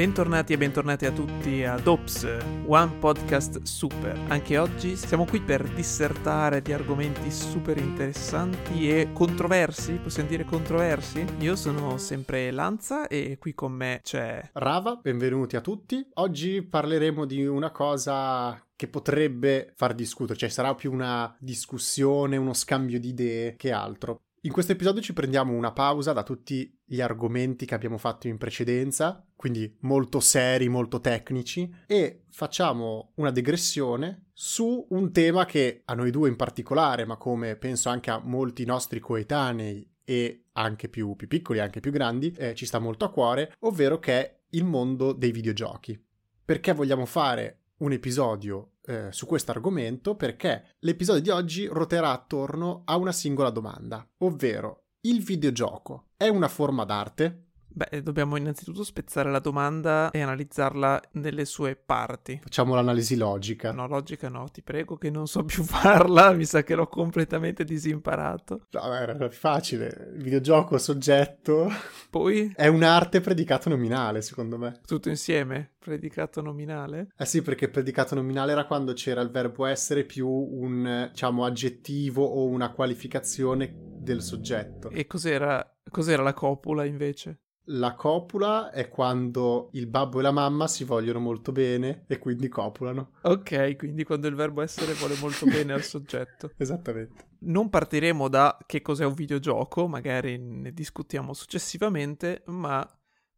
Bentornati e bentornati a tutti ad Ops, One Podcast Super. Anche oggi siamo qui per dissertare di argomenti super interessanti e controversi, possiamo dire controversi? Io sono sempre Lanza e qui con me c'è Rava, benvenuti a tutti. Oggi parleremo di una cosa che potrebbe far discutere, cioè sarà più una discussione, uno scambio di idee che altro. In questo episodio ci prendiamo una pausa da tutti gli argomenti che abbiamo fatto in precedenza, quindi molto seri, molto tecnici, e facciamo una digressione su un tema che a noi due in particolare, ma come penso anche a molti nostri coetanei e anche più, più piccoli, anche più grandi, eh, ci sta molto a cuore, ovvero che è il mondo dei videogiochi. Perché vogliamo fare un episodio eh, su questo argomento perché l'episodio di oggi roterà attorno a una singola domanda, ovvero il videogioco è una forma d'arte? Beh, dobbiamo innanzitutto spezzare la domanda e analizzarla nelle sue parti. Facciamo l'analisi logica. No, logica no, ti prego che non so più farla, mi sa che l'ho completamente disimparato. No, era facile. Il videogioco soggetto. Poi? È un'arte predicato nominale, secondo me. Tutto insieme? Predicato nominale? Eh sì, perché predicato nominale era quando c'era il verbo essere più un, diciamo, aggettivo o una qualificazione del soggetto. E cos'era, cos'era la copula invece? La copula è quando il babbo e la mamma si vogliono molto bene e quindi copulano. Ok, quindi quando il verbo essere vuole molto bene al soggetto. Esattamente. Non partiremo da che cos'è un videogioco, magari ne discutiamo successivamente, ma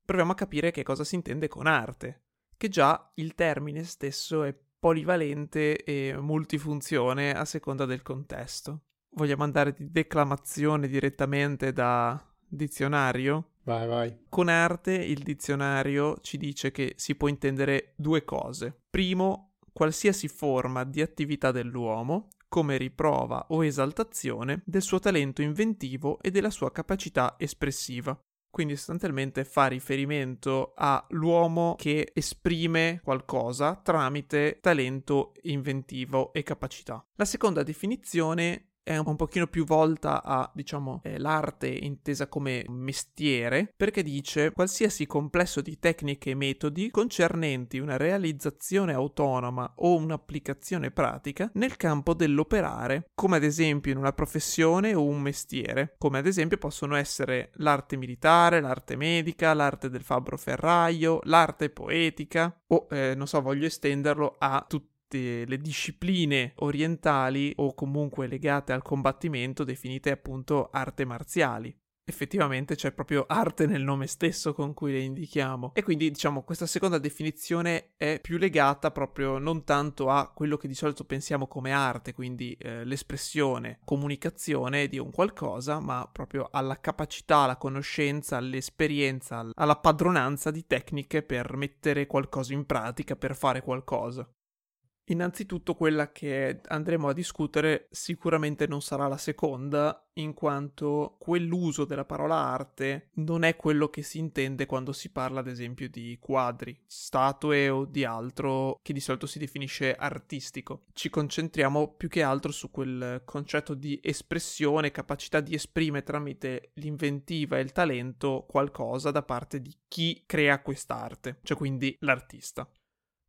proviamo a capire che cosa si intende con arte, che già il termine stesso è polivalente e multifunzione a seconda del contesto. Vogliamo andare di declamazione direttamente da dizionario? Vai, vai. Con arte il dizionario ci dice che si può intendere due cose. Primo, qualsiasi forma di attività dell'uomo come riprova o esaltazione del suo talento inventivo e della sua capacità espressiva. Quindi sostanzialmente fa riferimento all'uomo che esprime qualcosa tramite talento inventivo e capacità. La seconda definizione è un pochino più volta a, diciamo, eh, l'arte intesa come mestiere, perché dice qualsiasi complesso di tecniche e metodi concernenti una realizzazione autonoma o un'applicazione pratica nel campo dell'operare, come ad esempio in una professione o un mestiere, come ad esempio possono essere l'arte militare, l'arte medica, l'arte del fabbro ferraio, l'arte poetica o, eh, non so, voglio estenderlo a tutti le discipline orientali o comunque legate al combattimento definite appunto arte marziali. Effettivamente c'è proprio arte nel nome stesso con cui le indichiamo e quindi diciamo questa seconda definizione è più legata proprio non tanto a quello che di solito pensiamo come arte, quindi eh, l'espressione, comunicazione di un qualcosa, ma proprio alla capacità, alla conoscenza, all'esperienza, alla padronanza di tecniche per mettere qualcosa in pratica, per fare qualcosa. Innanzitutto quella che andremo a discutere sicuramente non sarà la seconda, in quanto quell'uso della parola arte non è quello che si intende quando si parla ad esempio di quadri, statue o di altro che di solito si definisce artistico. Ci concentriamo più che altro su quel concetto di espressione, capacità di esprimere tramite l'inventiva e il talento qualcosa da parte di chi crea quest'arte, cioè quindi l'artista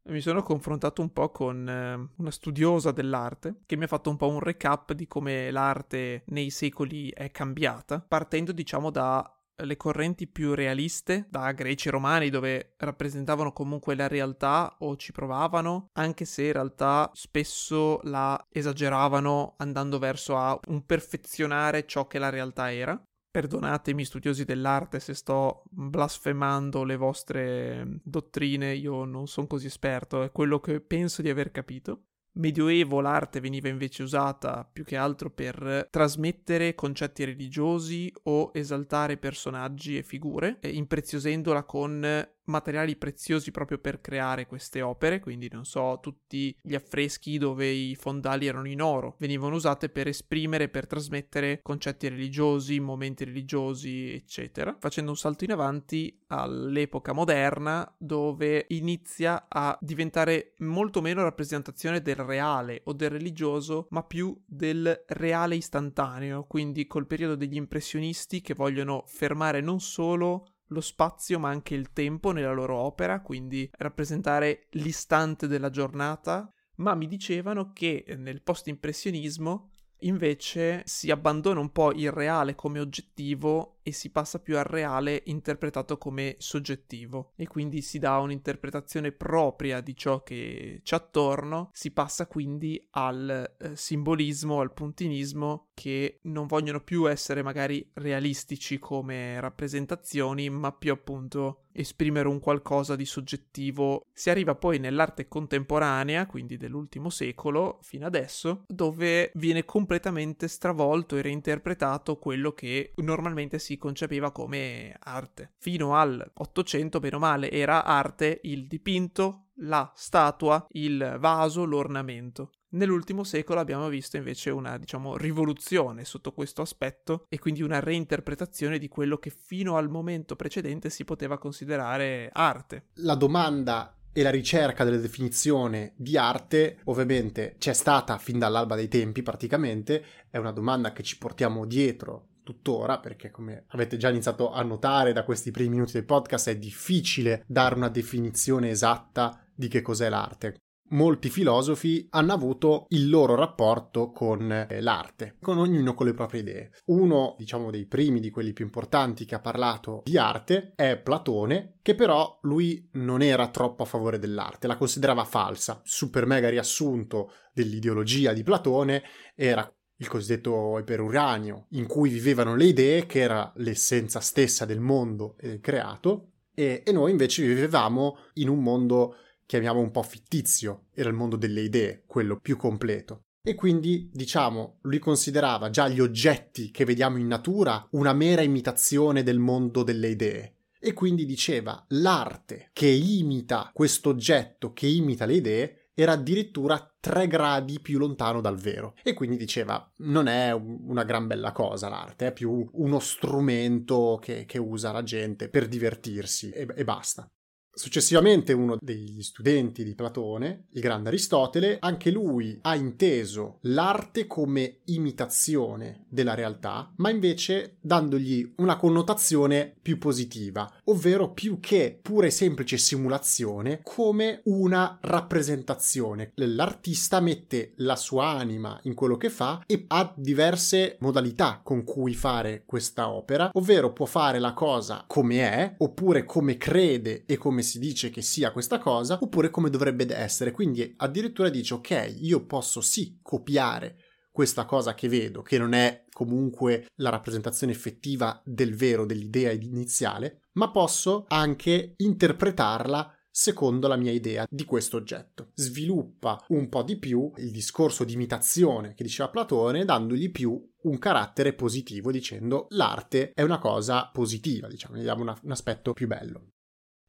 mi sono confrontato un po' con eh, una studiosa dell'arte che mi ha fatto un po' un recap di come l'arte nei secoli è cambiata, partendo diciamo dalle correnti più realiste, da greci e romani dove rappresentavano comunque la realtà o ci provavano, anche se in realtà spesso la esageravano andando verso a un perfezionare ciò che la realtà era. Perdonatemi studiosi dell'arte se sto blasfemando le vostre dottrine, io non sono così esperto, è quello che penso di aver capito. Medioevo l'arte veniva invece usata più che altro per trasmettere concetti religiosi o esaltare personaggi e figure, impreciosendola con materiali preziosi proprio per creare queste opere, quindi non so, tutti gli affreschi dove i fondali erano in oro, venivano usate per esprimere, per trasmettere concetti religiosi, momenti religiosi, eccetera, facendo un salto in avanti all'epoca moderna dove inizia a diventare molto meno rappresentazione del reale o del religioso, ma più del reale istantaneo, quindi col periodo degli impressionisti che vogliono fermare non solo lo spazio ma anche il tempo nella loro opera, quindi rappresentare l'istante della giornata, ma mi dicevano che nel post-impressionismo invece si abbandona un po' il reale come oggettivo e si passa più al reale interpretato come soggettivo e quindi si dà un'interpretazione propria di ciò che c'è attorno, si passa quindi al eh, simbolismo, al puntinismo che non vogliono più essere magari realistici come rappresentazioni, ma più appunto esprimere un qualcosa di soggettivo. Si arriva poi nell'arte contemporanea, quindi dell'ultimo secolo fino adesso, dove viene completamente stravolto e reinterpretato quello che normalmente si si concepiva come arte. Fino al 800, bene o male, era arte il dipinto, la statua, il vaso, l'ornamento. Nell'ultimo secolo abbiamo visto invece una, diciamo, rivoluzione sotto questo aspetto e quindi una reinterpretazione di quello che fino al momento precedente si poteva considerare arte. La domanda e la ricerca della definizione di arte ovviamente c'è stata fin dall'alba dei tempi praticamente, è una domanda che ci portiamo dietro tuttora, perché come avete già iniziato a notare da questi primi minuti del podcast, è difficile dare una definizione esatta di che cos'è l'arte. Molti filosofi hanno avuto il loro rapporto con eh, l'arte, con ognuno con le proprie idee. Uno, diciamo, dei primi, di quelli più importanti che ha parlato di arte è Platone, che però lui non era troppo a favore dell'arte, la considerava falsa. Super mega riassunto dell'ideologia di Platone era il cosiddetto iperuranio, in cui vivevano le idee, che era l'essenza stessa del mondo eh, creato, e, e noi invece vivevamo in un mondo, chiamiamo un po' fittizio, era il mondo delle idee, quello più completo. E quindi, diciamo, lui considerava già gli oggetti che vediamo in natura una mera imitazione del mondo delle idee. E quindi diceva l'arte che imita questo oggetto, che imita le idee, era addirittura tre gradi più lontano dal vero. E quindi diceva: non è una gran bella cosa l'arte, è più uno strumento che, che usa la gente per divertirsi e, e basta. Successivamente uno degli studenti di Platone, il grande Aristotele, anche lui ha inteso l'arte come imitazione della realtà, ma invece dandogli una connotazione più positiva, ovvero più che pura e semplice simulazione, come una rappresentazione. L'artista mette la sua anima in quello che fa e ha diverse modalità con cui fare questa opera, ovvero può fare la cosa come è, oppure come crede e come si dice che sia questa cosa, oppure come dovrebbe essere. Quindi addirittura dice, ok, io posso sì copiare questa cosa che vedo, che non è comunque la rappresentazione effettiva del vero, dell'idea iniziale, ma posso anche interpretarla secondo la mia idea di questo oggetto. Sviluppa un po' di più il discorso di imitazione che diceva Platone, dandogli più un carattere positivo, dicendo l'arte è una cosa positiva, diciamo, gli diamo un aspetto più bello.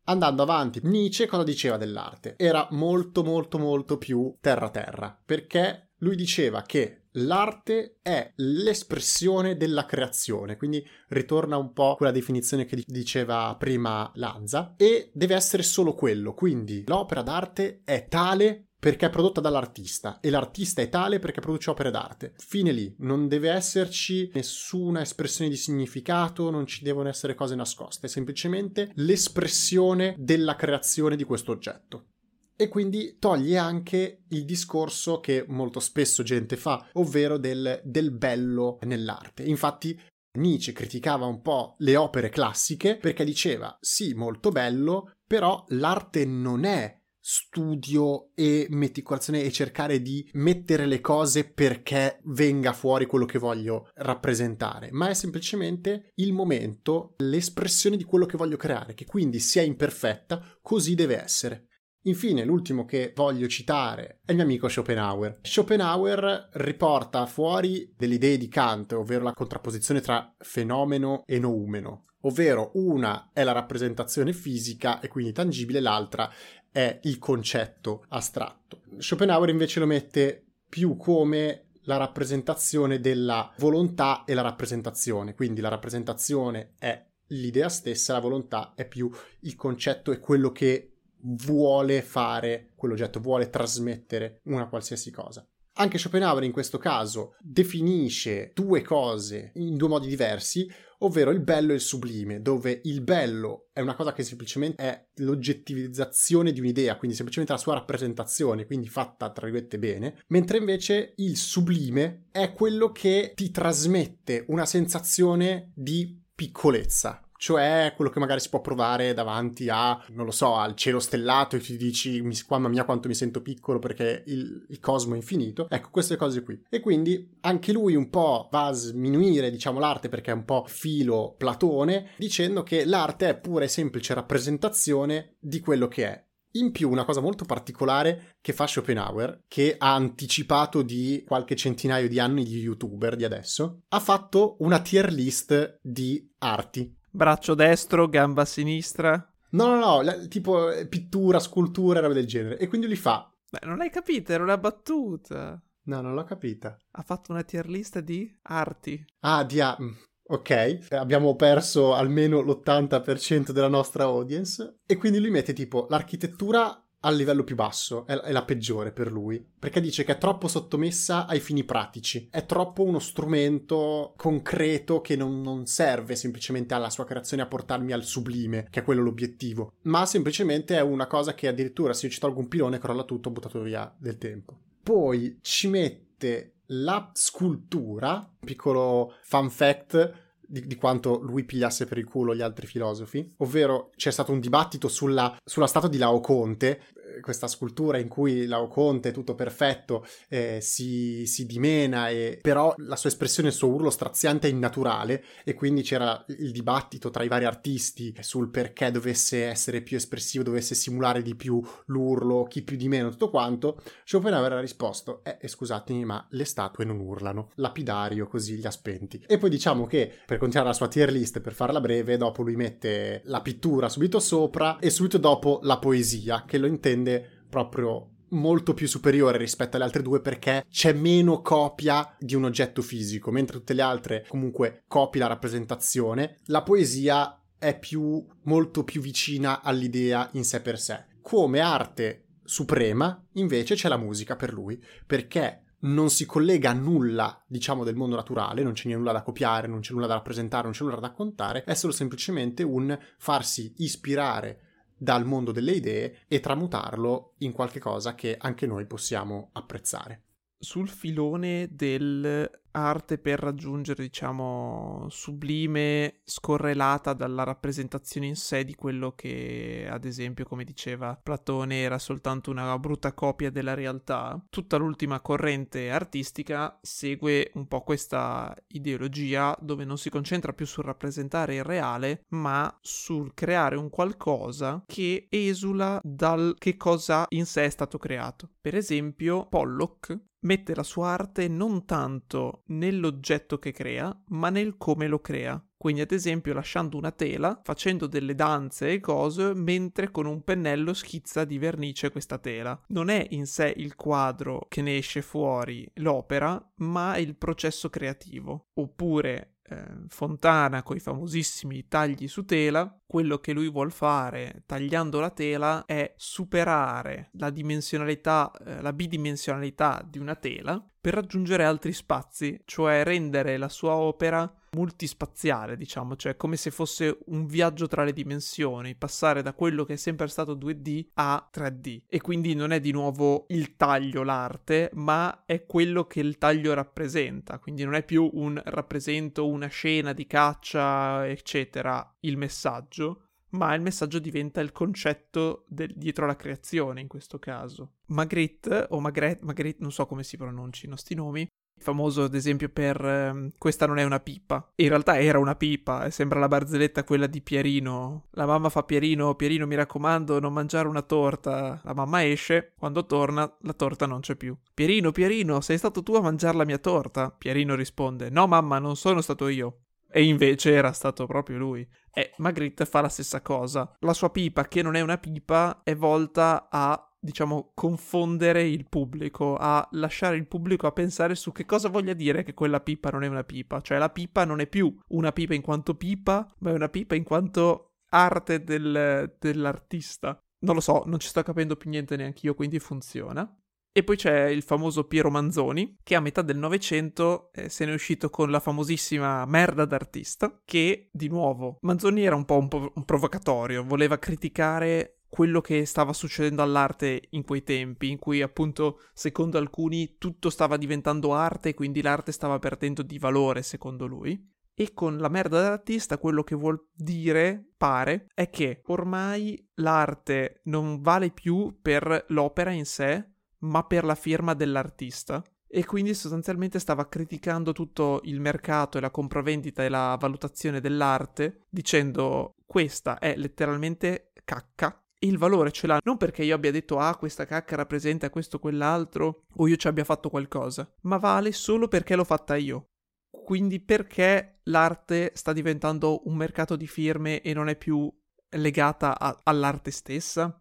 Andando avanti, Nietzsche cosa diceva dell'arte? Era molto molto molto più terra-terra, perché lui diceva che l'arte è l'espressione della creazione, quindi ritorna un po' quella definizione che diceva prima Lanza, e deve essere solo quello, quindi l'opera d'arte è tale perché è prodotta dall'artista e l'artista è tale perché produce opere d'arte. Fine lì, non deve esserci nessuna espressione di significato, non ci devono essere cose nascoste, è semplicemente l'espressione della creazione di questo oggetto. E quindi toglie anche il discorso che molto spesso gente fa, ovvero del, del bello nell'arte. Infatti Nietzsche criticava un po' le opere classiche perché diceva sì, molto bello, però l'arte non è studio e meticolazione e cercare di mettere le cose perché venga fuori quello che voglio rappresentare, ma è semplicemente il momento, l'espressione di quello che voglio creare, che quindi sia imperfetta, così deve essere. Infine, l'ultimo che voglio citare è il mio amico Schopenhauer. Schopenhauer riporta fuori delle idee di Kant, ovvero la contrapposizione tra fenomeno e noumeno, ovvero una è la rappresentazione fisica e quindi tangibile, l'altra è il concetto astratto. Schopenhauer invece lo mette più come la rappresentazione della volontà e la rappresentazione, quindi la rappresentazione è l'idea stessa, la volontà è più il concetto e quello che vuole fare quell'oggetto, vuole trasmettere una qualsiasi cosa. Anche Schopenhauer in questo caso definisce due cose in due modi diversi, ovvero il bello e il sublime, dove il bello è una cosa che semplicemente è l'oggettivizzazione di un'idea, quindi semplicemente la sua rappresentazione, quindi fatta tra virgolette bene, mentre invece il sublime è quello che ti trasmette una sensazione di piccolezza, cioè quello che magari si può provare davanti a, non lo so, al cielo stellato e ti dici, mamma mia quanto mi sento piccolo perché il, il, cosmo è infinito. Ecco, queste cose qui. E quindi anche lui un po' va a sminuire, diciamo, l'arte perché è un po' filo Platone, dicendo che l'arte è pura e semplice rappresentazione di quello che è. In più, una cosa molto particolare che fa Schopenhauer, che ha anticipato di qualche centinaio di anni di youtuber di adesso, ha fatto una tier list di arti Braccio destro, gamba sinistra. No, no, no, la, tipo eh, pittura, scultura, roba del genere. E quindi li fa. Beh, non hai capito, era una battuta. No, non l'ho capita. Ha fatto una tier list di arti. Ah, di a... Mm, ok, abbiamo perso almeno l'80% della nostra audience. E quindi lui mette tipo l'architettura al livello più basso, è, la peggiore per lui, perché dice che è troppo sottomessa ai fini pratici, è troppo uno strumento concreto che non, non serve semplicemente alla sua creazione a portarmi al sublime, che è quello l'obiettivo, ma semplicemente è una cosa che addirittura se io ci tolgo un pilone crolla tutto, ho buttato via del tempo. Poi ci mette la scultura, piccolo fun fact, di, di, quanto lui pigliasse per il culo gli altri filosofi, ovvero c'è stato un dibattito sulla, sulla statua di Laoconte, questa scultura in cui Laoconte, tutto perfetto, eh, si, si, dimena, e, però la sua espressione, il suo urlo straziante è innaturale e quindi c'era il dibattito tra i vari artisti sul perché dovesse essere più espressivo, dovesse simulare di più l'urlo, chi più di meno, tutto quanto. Schopenhauer ha risposto, eh, eh, scusatemi, ma le statue non urlano, lapidario così li ha spenti. E poi diciamo che, per continuare la sua tier list, per farla breve, dopo lui mette la pittura subito sopra e subito dopo la poesia, che lo intende rende proprio molto più superiore rispetto alle altre due perché c'è meno copia di un oggetto fisico, mentre tutte le altre comunque copi la rappresentazione. La poesia è più, molto più vicina all'idea in sé per sé. Come arte suprema, invece, c'è la musica per lui, perché non si collega a nulla, diciamo, del mondo naturale, non c'è nulla da copiare, non c'è nulla da rappresentare, non c'è nulla da raccontare, è solo semplicemente un farsi ispirare dal mondo delle idee e tramutarlo in qualche cosa che anche noi possiamo apprezzare. Sul filone del arte per raggiungere, diciamo, sublime, scorrelata dalla rappresentazione in sé di quello che, ad esempio, come diceva Platone, era soltanto una brutta copia della realtà. Tutta l'ultima corrente artistica segue un po' questa ideologia dove non si concentra più sul rappresentare il reale, ma sul creare un qualcosa che esula dal che cosa in sé è stato creato. Per esempio, Pollock mette la sua arte non tanto nell'oggetto che crea, ma nel come lo crea. Quindi, ad esempio, lasciando una tela, facendo delle danze e cose, mentre con un pennello schizza di vernice questa tela. Non è in sé il quadro che ne esce fuori l'opera, ma il processo creativo. Oppure eh, Fontana con i famosissimi tagli su tela, quello che lui vuole fare tagliando la tela è superare la dimensionalità, eh, la bidimensionalità di una tela per raggiungere altri spazi, cioè rendere la sua opera multispaziale, diciamo, cioè come se fosse un viaggio tra le dimensioni, passare da quello che è sempre stato 2D a 3D. E quindi non è di nuovo il taglio l'arte, ma è quello che il taglio rappresenta, quindi non è più un rappresento, una scena di caccia, eccetera, il messaggio, ma il messaggio diventa il concetto del, dietro la creazione in questo caso. Magritte o Magritte, Magritte, non so come si pronuncino sti nomi, famoso ad esempio per eh, questa non è una pipa. In realtà era una pipa, e sembra la barzelletta quella di Pierino. La mamma fa Pierino, Pierino mi raccomando non mangiare una torta. La mamma esce, quando torna la torta non c'è più. Pierino, Pierino, sei stato tu a mangiare la mia torta? Pierino risponde, no mamma, non sono stato io. E invece era stato proprio lui. E Magritte fa la stessa cosa. La sua pipa, che non è una pipa, è volta a diciamo, confondere il pubblico, a lasciare il pubblico a pensare su che cosa voglia dire che quella pipa non è una pipa. Cioè la pipa non è più una pipa in quanto pipa, ma è una pipa in quanto arte del, dell'artista. Non lo so, non ci sto capendo più niente neanche io, quindi funziona. E poi c'è il famoso Piero Manzoni, che a metà del Novecento eh, se è uscito con la famosissima merda d'artista, che di nuovo Manzoni era un po' un, po- un provocatorio, voleva criticare quello che stava succedendo all'arte in quei tempi, in cui appunto, secondo alcuni, tutto stava diventando arte e quindi l'arte stava perdendo di valore, secondo lui. E con la merda dell'artista quello che vuol dire, pare, è che ormai l'arte non vale più per l'opera in sé, ma per la firma dell'artista. E quindi sostanzialmente stava criticando tutto il mercato e la compravendita e la valutazione dell'arte, dicendo questa è letteralmente cacca. Il valore ce l'ha non perché io abbia detto ah questa cacca rappresenta questo o quell'altro o io ci abbia fatto qualcosa, ma vale solo perché l'ho fatta io. Quindi perché l'arte sta diventando un mercato di firme e non è più legata a- all'arte stessa?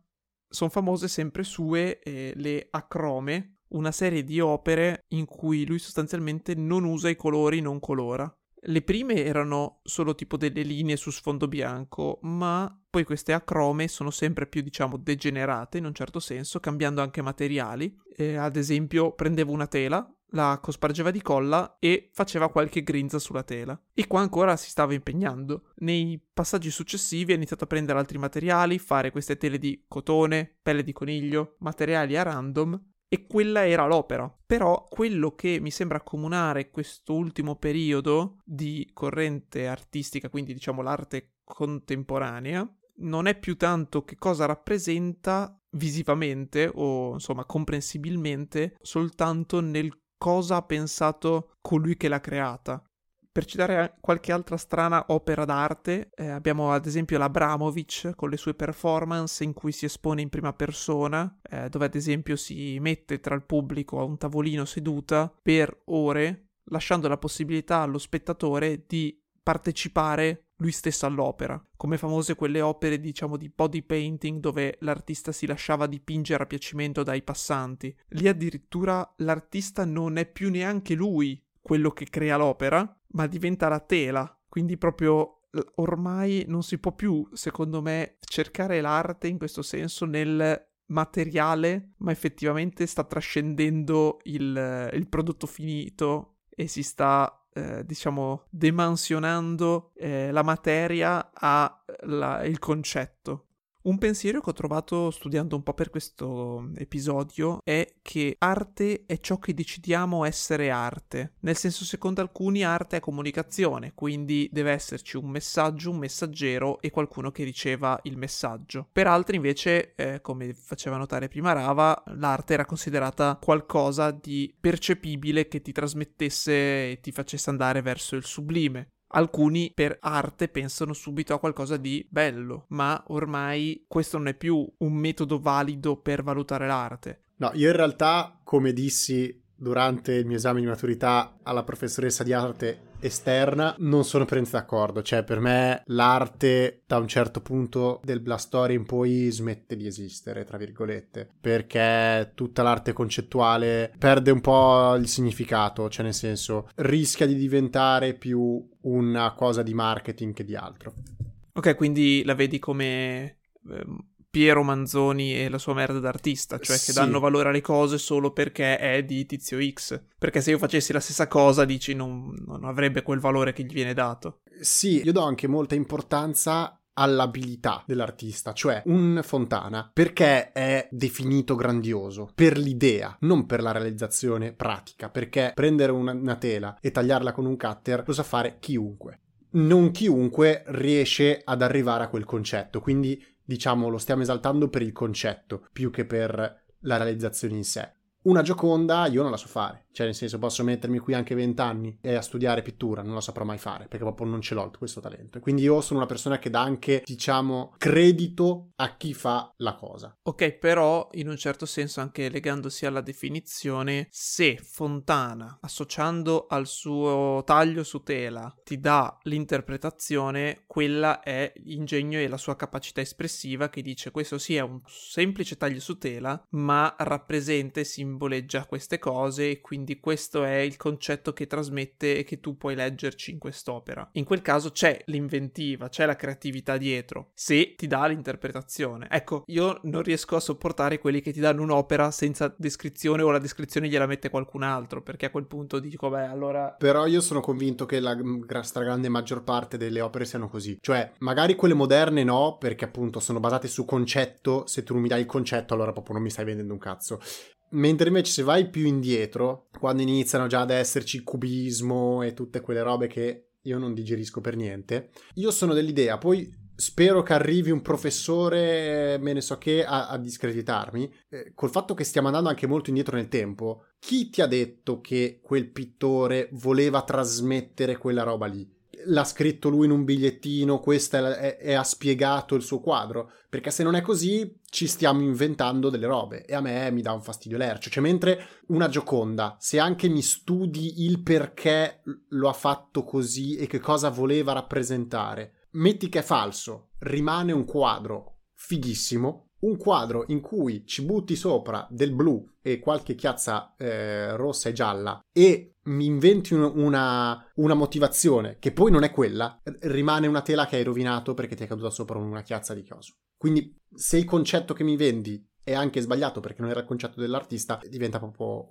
sono famose sempre sue eh, le acrome, una serie di opere in cui lui sostanzialmente non usa i colori, non colora. Le prime erano solo tipo delle linee su sfondo bianco, ma poi queste acrome sono sempre più, diciamo, degenerate in un certo senso, cambiando anche materiali. Eh, ad esempio, prendevo una tela, la cospargeva di colla e faceva qualche grinza sulla tela. E qua ancora si stava impegnando. Nei passaggi successivi ha iniziato a prendere altri materiali, fare queste tele di cotone, pelle di coniglio, materiali a random e quella era l'opera. Però quello che mi sembra accomunare questo ultimo periodo di corrente artistica, quindi diciamo l'arte contemporanea, non è più tanto che cosa rappresenta visivamente o insomma comprensibilmente soltanto nel cosa ha pensato colui che l'ha creata. Per citare qualche altra strana opera d'arte, eh, abbiamo ad esempio l'Abramovic con le sue performance in cui si espone in prima persona, eh, dove ad esempio si mette tra il pubblico a un tavolino seduta per ore, lasciando la possibilità allo spettatore di partecipare lui stesso all'opera, come famose quelle opere diciamo di body painting dove l'artista si lasciava dipingere a piacimento dai passanti. Lì addirittura l'artista non è più neanche lui quello che crea l'opera, ma diventa la tela, quindi proprio ormai non si può più, secondo me, cercare l'arte in questo senso nel materiale, ma effettivamente sta trascendendo il, il prodotto finito e si sta eh, diciamo, demansionando eh, la materia al concetto. Un pensiero che ho trovato studiando un po' per questo episodio è che arte è ciò che decidiamo essere arte. Nel senso, secondo alcuni, arte è comunicazione, quindi deve esserci un messaggio, un messaggero e qualcuno che riceva il messaggio. Per altri, invece, eh, come faceva notare prima Rava, l'arte era considerata qualcosa di percepibile che ti trasmettesse e ti facesse andare verso il sublime. Alcuni per arte pensano subito a qualcosa di bello, ma ormai questo non è più un metodo valido per valutare l'arte. No, io in realtà, come dissi durante il mio esame di maturità alla professoressa di arte esterna, non sono per niente d'accordo. Cioè, per me l'arte da un certo punto del Blast Story in poi smette di esistere, tra virgolette, perché tutta l'arte concettuale perde un po' il significato, cioè nel senso rischia di diventare più una cosa di marketing che di altro. Ok, quindi la vedi come ehm, Piero Manzoni e la sua merda d'artista, cioè che sì. danno valore alle cose solo perché è di tizio X. Perché se io facessi la stessa cosa, dici, non, non avrebbe quel valore che gli viene dato. Sì, io do anche molta importanza all'abilità dell'artista, cioè un Fontana, perché è definito grandioso? Per l'idea, non per la realizzazione pratica, perché prendere una, una tela e tagliarla con un cutter lo sa fare chiunque. Non chiunque riesce ad arrivare a quel concetto, quindi diciamo, lo stiamo esaltando per il concetto più che per la realizzazione in sé. Una Gioconda io non la so fare, cioè nel senso posso mettermi qui anche vent'anni e a studiare pittura, non la saprò mai fare perché proprio non ce l'ho questo talento. Quindi io sono una persona che dà anche, diciamo, credito a chi fa la cosa. Ok, però in un certo senso anche legandosi alla definizione, se Fontana, associando al suo taglio su tela, ti dà l'interpretazione, quella è l'ingegno e la sua capacità espressiva che dice questo sì è un semplice taglio su tela, ma rappresenta e simboleggia queste cose quindi quindi questo è il concetto che trasmette e che tu puoi leggerci in quest'opera. In quel caso c'è l'inventiva, c'è la creatività dietro, se ti dà l'interpretazione. Ecco, io non riesco a sopportare quelli che ti danno un'opera senza descrizione o la descrizione gliela mette qualcun altro, perché a quel punto dico, beh, allora... Però io sono convinto che la stragrande maggior parte delle opere siano così. Cioè, magari quelle moderne no, perché appunto sono basate su concetto, se tu non mi dai il concetto allora proprio non mi stai vendendo un cazzo. Mentre invece se vai più indietro, quando iniziano già ad esserci cubismo e tutte quelle robe che io non digerisco per niente, io sono dell'idea, poi spero che arrivi un professore, me ne so che, a, a discreditarmi, eh, col fatto che stiamo andando anche molto indietro nel tempo, chi ti ha detto che quel pittore voleva trasmettere quella roba lì? L'ha scritto lui in un bigliettino, questa è, è, ha spiegato il suo quadro, perché se non è così ci stiamo inventando delle robe. E a me mi dà un fastidio lercio. Cioè, mentre una Gioconda, se anche mi studi il perché lo ha fatto così e che cosa voleva rappresentare, metti che è falso, rimane un quadro fighissimo, un quadro in cui ci butti sopra del blu e qualche chiazza eh, rossa e gialla e mi inventi un, una, una, motivazione che poi non è quella, rimane una tela che hai rovinato perché ti è caduta sopra una chiazza di chioso. Quindi se il concetto che mi vendi è anche sbagliato perché non era il concetto dell'artista, diventa proprio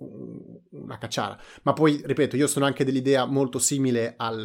una cacciara. Ma poi, ripeto, io sono anche dell'idea molto simile al,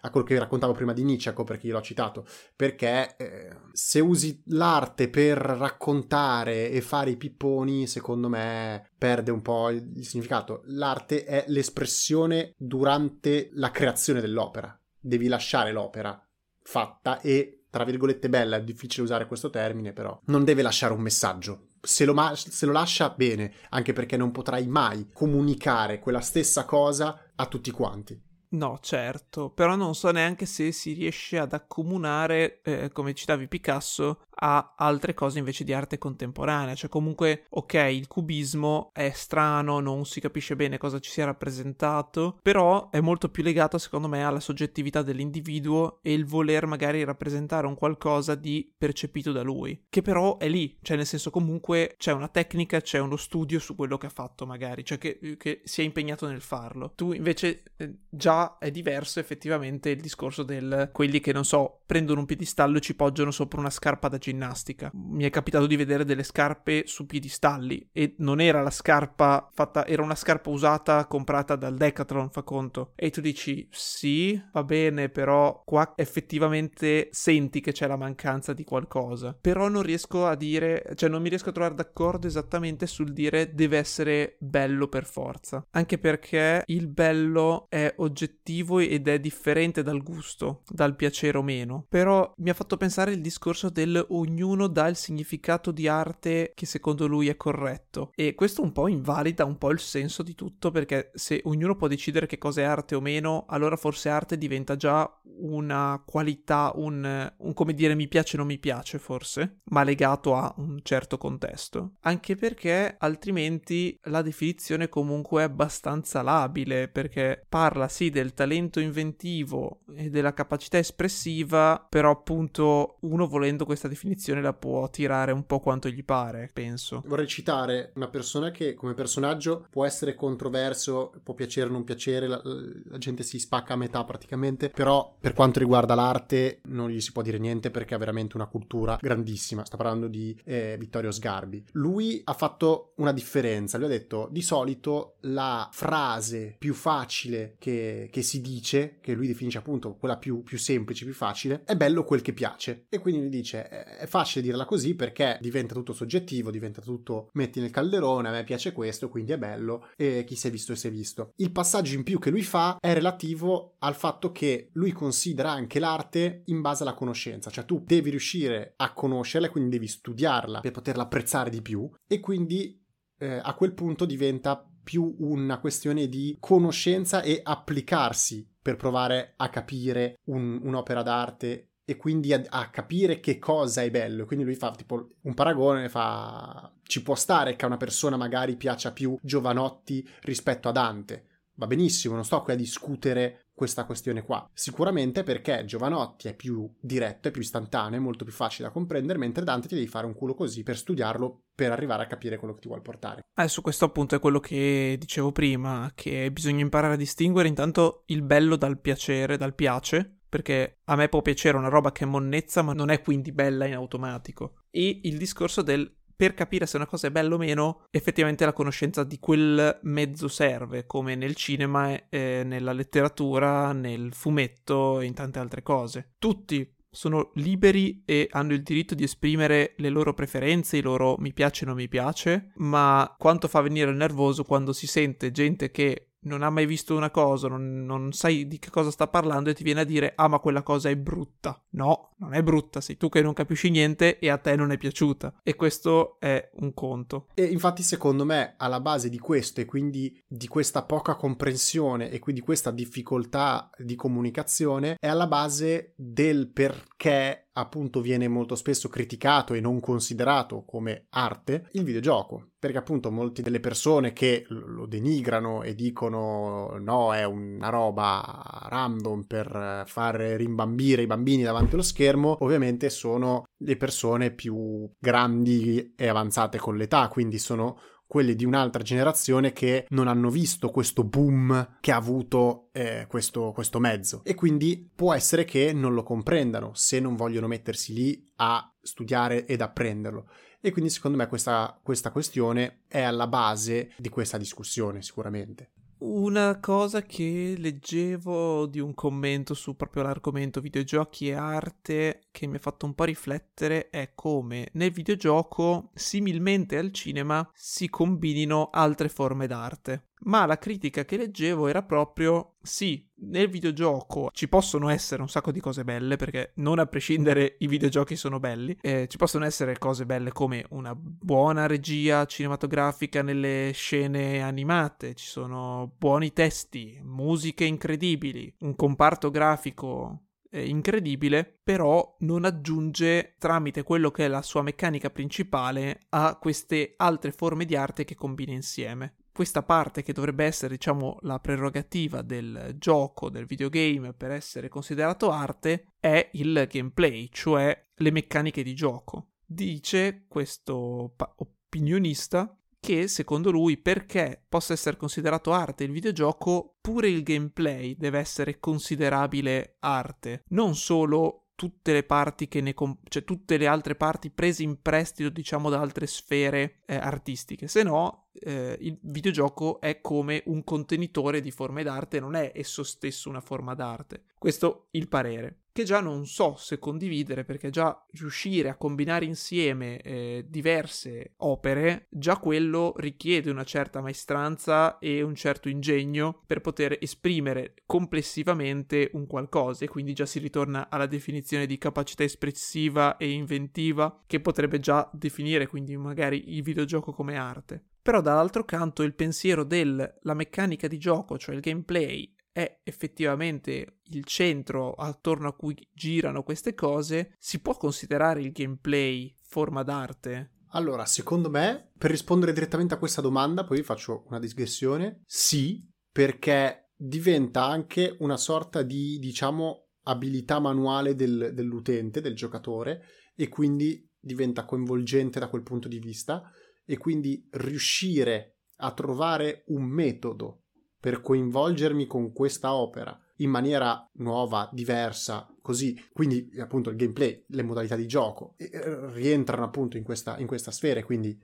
a quello che raccontavo prima di Nietzsche, perché io l'ho citato, perché eh, se usi l'arte per raccontare e fare i pipponi, secondo me perde un po' il, il significato. L'arte è l'espressione durante la creazione dell'opera. Devi lasciare l'opera fatta e tra virgolette bella, è difficile usare questo termine, però non deve lasciare un messaggio se lo, ma- se lo lascia bene, anche perché non potrai mai comunicare quella stessa cosa a tutti quanti. No, certo, però non so neanche se si riesce ad accomunare, eh, come citavi Picasso, a altre cose invece di arte contemporanea. Cioè, comunque, ok, il cubismo è strano, non si capisce bene cosa ci sia rappresentato, però è molto più legato, secondo me, alla soggettività dell'individuo e il voler magari rappresentare un qualcosa di percepito da lui, che però è lì, cioè, nel senso, comunque c'è una tecnica, c'è uno studio su quello che ha fatto, magari, cioè che, che si è impegnato nel farlo. Tu invece eh, già è diverso effettivamente il discorso del quelli che non so, prendono un piedistallo e ci poggiano sopra una scarpa da ginnastica. Mi è capitato di vedere delle scarpe su piedistalli e non era la scarpa fatta, era una scarpa usata comprata dal Decathlon, fa conto. E tu dici sì, va bene, però qua effettivamente senti che c'è la mancanza di qualcosa. Però non riesco a dire, cioè non mi riesco a trovare d'accordo esattamente sul dire deve essere bello per forza. Anche perché il bello è oggettivo ed è differente dal gusto, dal piacere o meno. Però mi ha fatto pensare il discorso del ognuno dà il significato di arte che secondo lui è corretto. E questo un po' invalida un po' il senso di tutto, perché se ognuno può decidere che cosa è arte o meno, allora forse arte diventa già una qualità, un, un come dire mi piace o non mi piace forse, ma legato a un certo contesto. Anche perché altrimenti la definizione comunque è abbastanza labile, perché parla sì del talento inventivo e della capacità espressiva, però appunto uno volendo questa definizione la può tirare un po' quanto gli pare, penso. Vorrei citare una persona che come personaggio può essere controverso, può piacere o non piacere, la, la, gente si spacca a metà praticamente, però per quanto riguarda l'arte non gli si può dire niente perché ha veramente una cultura grandissima. Sta parlando di eh, Vittorio Sgarbi. Lui ha fatto una differenza, lui ha detto di solito la frase più facile che, che si dice, che lui definisce appunto quella più, più semplice, più facile, è bello quel che piace. E quindi lui dice è facile dirla così perché diventa tutto soggettivo, diventa tutto metti nel calderone, a me piace questo, quindi è bello e chi si è visto si è visto. Il passaggio in più che lui fa è relativo al fatto che lui considera anche l'arte in base alla conoscenza, cioè tu devi riuscire a conoscerla e quindi devi studiarla per poterla apprezzare di più e quindi eh, a quel punto diventa più una questione di conoscenza e applicarsi per provare a capire un, un'opera d'arte e quindi a, a, capire che cosa è bello. Quindi lui fa tipo un paragone, fa ci può stare che a una persona magari piaccia più Giovanotti rispetto a Dante. Va benissimo, non sto qui a discutere questa questione qua. Sicuramente perché Giovanotti è più diretto, è più istantaneo, è molto più facile da comprendere, mentre Dante ti devi fare un culo così per studiarlo, per arrivare a capire quello che ti vuole portare. Eh, su questo appunto è quello che dicevo prima, che bisogna imparare a distinguere intanto il bello dal piacere, dal piace, perché a me può piacere una roba che è monnezza, ma non è quindi bella in automatico. E il discorso del per capire se una cosa è bella o meno, effettivamente la conoscenza di quel mezzo serve, come nel cinema, eh, nella letteratura, nel fumetto e in tante altre cose. Tutti sono liberi e hanno il diritto di esprimere le loro preferenze, i loro mi piace o non mi piace, ma quanto fa venire il nervoso quando si sente gente che non ha mai visto una cosa, non, non, sai di che cosa sta parlando e ti viene a dire ah ma quella cosa è brutta. No, non è brutta, sei tu che non capisci niente e a te non è piaciuta. E questo è un conto. E infatti secondo me alla base di questo e quindi di questa poca comprensione e quindi questa difficoltà di comunicazione è alla base del perché appunto viene molto spesso criticato e non considerato come arte il videogioco, perché appunto molte delle persone che lo denigrano e dicono no, è una roba random per far rimbambire i bambini davanti allo schermo, ovviamente sono le persone più grandi e avanzate con l'età, quindi sono quelli di un'altra generazione che non hanno visto questo boom che ha avuto eh, questo, questo mezzo e quindi può essere che non lo comprendano se non vogliono mettersi lì a studiare ed apprenderlo. E quindi secondo me questa, questa questione è alla base di questa discussione sicuramente. Una cosa che leggevo di un commento su proprio l'argomento videogiochi e arte che mi ha fatto un po' riflettere è come nel videogioco, similmente al cinema, si combinino altre forme d'arte ma la critica che leggevo era proprio sì, nel videogioco ci possono essere un sacco di cose belle, perché non a prescindere i videogiochi sono belli, eh, ci possono essere cose belle come una buona regia cinematografica nelle scene animate, ci sono buoni testi, musiche incredibili, un comparto grafico incredibile, però non aggiunge tramite quello che è la sua meccanica principale a queste altre forme di arte che combina insieme questa parte che dovrebbe essere, diciamo, la prerogativa del gioco, del videogame per essere considerato arte, è il gameplay, cioè le meccaniche di gioco. Dice questo pa- opinionista che secondo lui perché possa essere considerato arte il videogioco, pure il gameplay deve essere considerabile arte, non solo tutte le parti che ne comp- cioè tutte le altre parti prese in prestito diciamo da altre sfere eh, artistiche se no eh, il videogioco è come un contenitore di forme d'arte non è esso stesso una forma d'arte questo il parere che già non so se condividere perché già riuscire a combinare insieme eh, diverse opere, già quello richiede una certa maestranza e un certo ingegno per poter esprimere complessivamente un qualcosa e quindi già si ritorna alla definizione di capacità espressiva e inventiva che potrebbe già definire quindi magari il videogioco come arte. Però dall'altro canto il pensiero della meccanica di gioco, cioè il gameplay, è effettivamente il centro attorno a cui girano queste cose, si può considerare il gameplay forma d'arte? Allora, secondo me, per rispondere direttamente a questa domanda, poi faccio una digressione, sì, perché diventa anche una sorta di, diciamo, abilità manuale del, dell'utente, del giocatore, e quindi diventa coinvolgente da quel punto di vista, e quindi riuscire a trovare un metodo per coinvolgermi con questa opera in maniera nuova, diversa, così. Quindi, appunto, il gameplay, le modalità di gioco rientrano appunto in questa, in questa sfera e quindi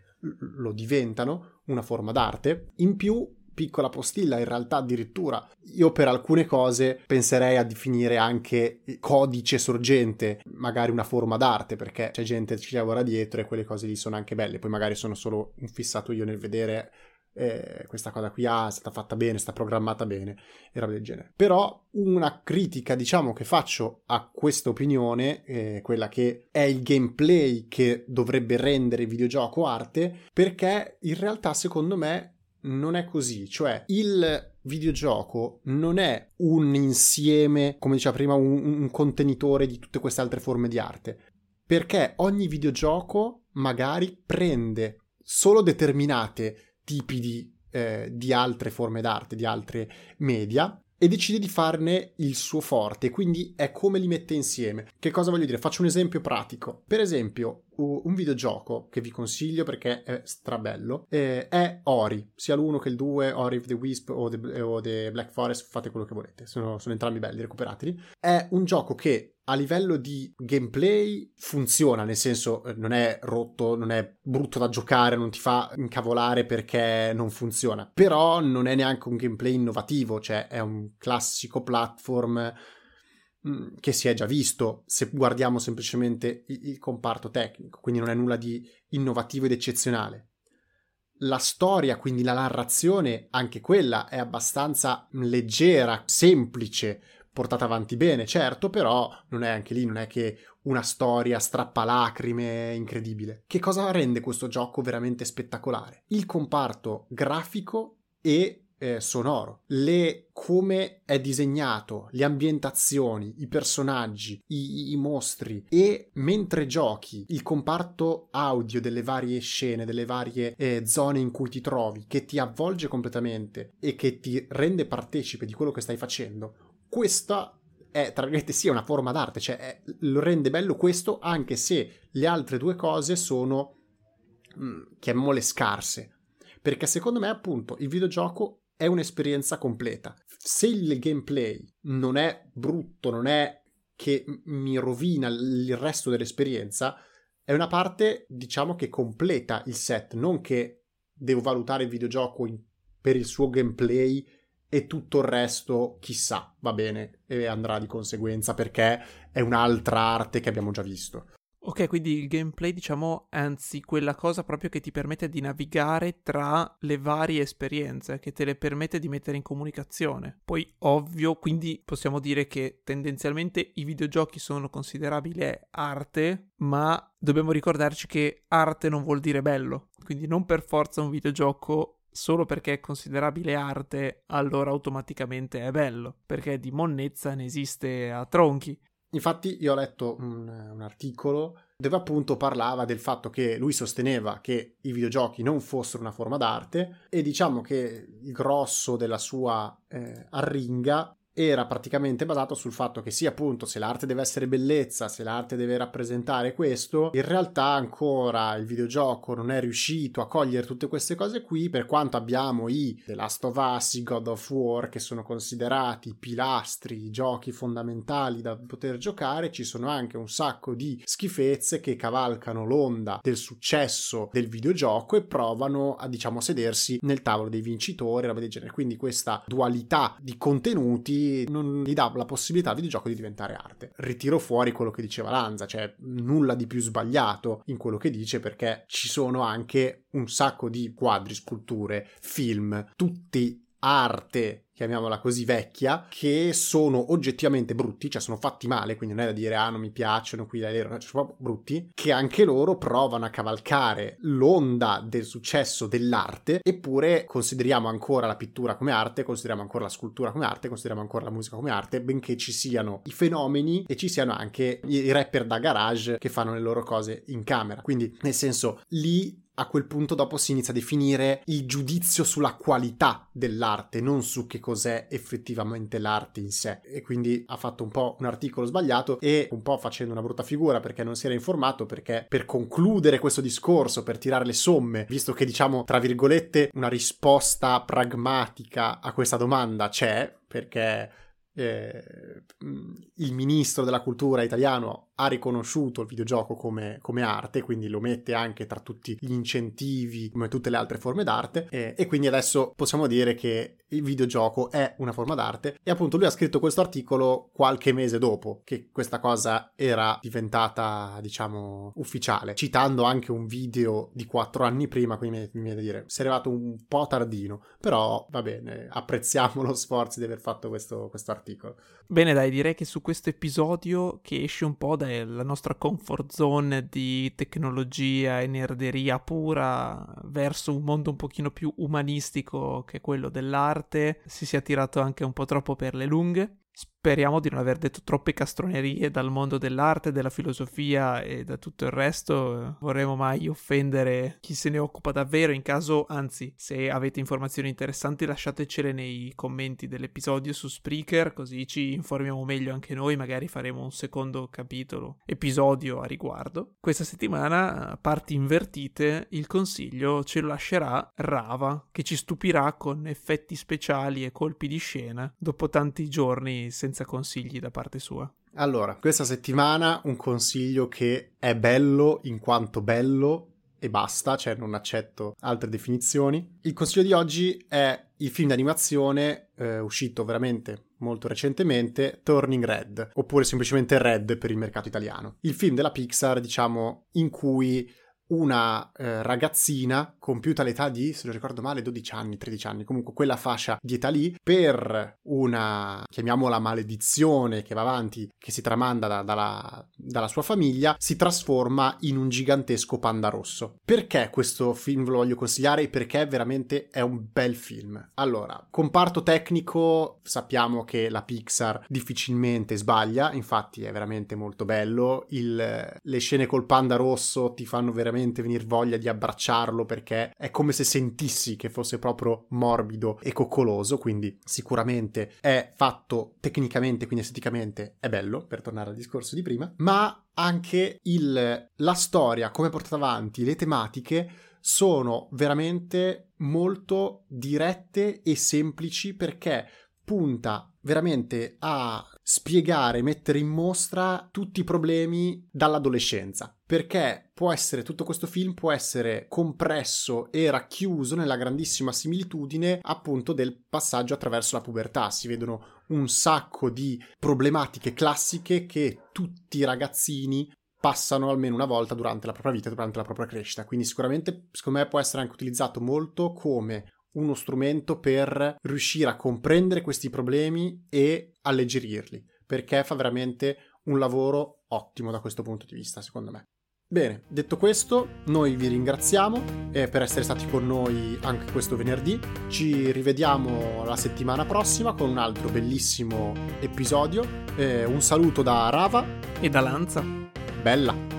lo diventano una forma d'arte. In più, piccola postilla, in realtà addirittura io per alcune cose penserei a definire anche codice sorgente, magari una forma d'arte, perché c'è gente che ci lavora dietro e quelle cose lì sono anche belle, poi magari sono solo un fissato io nel vedere eh, questa cosa qui ah, è stata fatta bene, è stata programmata bene e roba del genere. Però una critica, diciamo, che faccio a questa opinione, eh, quella che è il gameplay che dovrebbe rendere il videogioco arte, perché in realtà secondo me non è così, cioè il videogioco non è un insieme, come diceva prima, un, un contenitore di tutte queste altre forme di arte, perché ogni videogioco magari prende solo determinate tipi di eh, di altre forme d'arte, di altre media, e decide di farne il suo forte, quindi è come li mette insieme. Che cosa voglio dire? Faccio un esempio pratico. Per esempio, un videogioco che vi consiglio perché è strabello eh, è Ori, sia l'uno che il 2, Ori of the Wisp o The, o the Black Forest, fate quello che volete, sono, sono entrambi belli, recuperateli. È un gioco che a livello di gameplay funziona, nel senso eh, non è rotto, non è brutto da giocare, non ti fa incavolare perché non funziona, però non è neanche un gameplay innovativo, cioè è un classico platform che si è già visto se guardiamo semplicemente il, il comparto tecnico, quindi non è nulla di innovativo ed eccezionale. La storia, quindi la narrazione, anche quella è abbastanza leggera, semplice, portata avanti bene, certo, però non è anche lì, non è che una storia strappalacrime incredibile. Che cosa rende questo gioco veramente spettacolare? Il comparto grafico e eh, sonoro, le, come è disegnato, le ambientazioni, i personaggi, i, i, mostri e mentre giochi il comparto audio delle varie scene, delle varie eh, zone in cui ti trovi, che ti avvolge completamente e che ti rende partecipe di quello che stai facendo, questa è, tra virgolette, sia una forma d'arte, cioè è, lo rende bello questo anche se le altre due cose sono, mm, chiamiamole scarse. Perché secondo me, appunto, il videogioco è un'esperienza completa. Se il gameplay non è brutto, non è che mi rovina il resto dell'esperienza, è una parte, diciamo, che completa il set, non che devo valutare il videogioco in, per il suo gameplay e tutto il resto, chissà, va bene e andrà di conseguenza perché è un'altra arte che abbiamo già visto. Ok, quindi il gameplay, diciamo, anzi, quella cosa proprio che ti permette di navigare tra le varie esperienze, che te le permette di mettere in comunicazione. Poi, ovvio, quindi possiamo dire che tendenzialmente i videogiochi sono considerabili arte, ma dobbiamo ricordarci che arte non vuol dire bello. Quindi non per forza un videogioco solo perché è considerabile arte, allora automaticamente è bello, perché di monnezza ne esiste a tronchi. Infatti io ho letto un, un, articolo dove appunto parlava del fatto che lui sosteneva che i videogiochi non fossero una forma d'arte e diciamo che il grosso della sua eh, arringa era praticamente basato sul fatto che sì, appunto, se l'arte deve essere bellezza, se l'arte deve rappresentare questo, in realtà ancora il videogioco non è riuscito a cogliere tutte queste cose qui, per quanto abbiamo i The Last of Us, i God of War, che sono considerati pilastri, i giochi fondamentali da poter giocare, ci sono anche un sacco di schifezze che cavalcano l'onda del successo del videogioco e provano a, diciamo, sedersi nel tavolo dei vincitori, roba del genere. Quindi questa dualità di contenuti non gli dà la possibilità al videogioco di diventare arte. Ritiro fuori quello che diceva Lanza, cioè nulla di più sbagliato in quello che dice perché ci sono anche un sacco di quadri, sculture, film, tutti arte chiamiamola così, vecchia, che sono oggettivamente brutti, cioè sono fatti male, quindi non è da dire ah non mi piacciono, qui là, sono proprio brutti, che anche loro provano a cavalcare l'onda del successo dell'arte, eppure consideriamo ancora la pittura come arte, consideriamo ancora la scultura come arte, consideriamo ancora la musica come arte, benché ci siano i fenomeni e ci siano anche i rapper da garage che fanno le loro cose in camera. Quindi, nel senso, lì a quel punto dopo si inizia a definire il giudizio sulla qualità dell'arte, non su che cos'è effettivamente l'arte in sé. E quindi ha fatto un po' un articolo sbagliato e un po' facendo una brutta figura perché non si era informato, perché per concludere questo discorso, per tirare le somme, visto che diciamo tra virgolette una risposta pragmatica a questa domanda c'è, perché eh, il ministro della cultura italiano ha riconosciuto il videogioco come, come, arte, quindi lo mette anche tra tutti gli incentivi, come tutte le altre forme d'arte, eh, e quindi adesso possiamo dire che il videogioco è una forma d'arte. E appunto lui ha scritto questo articolo qualche mese dopo che questa cosa era diventata, diciamo, ufficiale, citando anche un video di quattro anni prima, quindi mi viene da dire, si è arrivato un po' tardino, però va bene, apprezziamo lo sforzo di aver fatto questo, questo articolo. Bene, dai, direi che su questo episodio che esce un po' dalla nostra comfort zone di tecnologia e nerderia pura verso un mondo un pochino più umanistico che quello dell'arte, si sia tirato anche un po' troppo per le lunghe. Speriamo di non aver detto troppe castronerie dal mondo dell'arte, della filosofia e da tutto il resto. Vorremmo mai offendere chi se ne occupa davvero. In caso, anzi, se avete informazioni interessanti, lasciatecele nei commenti dell'episodio su Spreaker, così ci informiamo meglio anche noi. Magari faremo un secondo capitolo, episodio a riguardo. Questa settimana, parti invertite, il consiglio ce lo lascerà Rava, che ci stupirà con effetti speciali e colpi di scena dopo tanti giorni senza consigli da parte sua. Allora, questa settimana un consiglio che è bello in quanto bello e basta, cioè non accetto altre definizioni. Il consiglio di oggi è il film d'animazione eh, uscito veramente molto recentemente, Turning Red, oppure semplicemente Red per il mercato italiano. Il film della Pixar, diciamo, in cui una eh, ragazzina compiuta all'età di, se non ricordo male, 12 anni, 13 anni, comunque quella fascia di età lì, per una, chiamiamola maledizione che va avanti, che si tramanda da, dalla, dalla, sua famiglia, si trasforma in un gigantesco panda rosso. Perché questo film ve lo voglio consigliare e perché veramente è un bel film? Allora, comparto tecnico, sappiamo che la Pixar difficilmente sbaglia, infatti è veramente molto bello, Il, le scene col panda rosso ti fanno veramente venire voglia di abbracciarlo perché è come se sentissi che fosse proprio morbido e coccoloso, quindi sicuramente è fatto tecnicamente, quindi esteticamente è bello, per tornare al discorso di prima, ma anche il, la storia, come è portata avanti, le tematiche sono veramente molto dirette e semplici perché punta veramente a spiegare, mettere in mostra tutti i problemi dall'adolescenza. Perché può essere, tutto questo film può essere compresso e racchiuso nella grandissima similitudine appunto del passaggio attraverso la pubertà. Si vedono un sacco di problematiche classiche che tutti i ragazzini passano almeno una volta durante la propria vita, durante la propria crescita. Quindi sicuramente, secondo me, può essere anche utilizzato molto come uno strumento per riuscire a comprendere questi problemi e alleggerirli, perché fa veramente un lavoro ottimo da questo punto di vista, secondo me. Bene, detto questo, noi vi ringraziamo eh, per essere stati con noi anche questo venerdì. Ci rivediamo la settimana prossima con un altro bellissimo episodio. Eh, un saluto da Rava e da Lanza. Bella.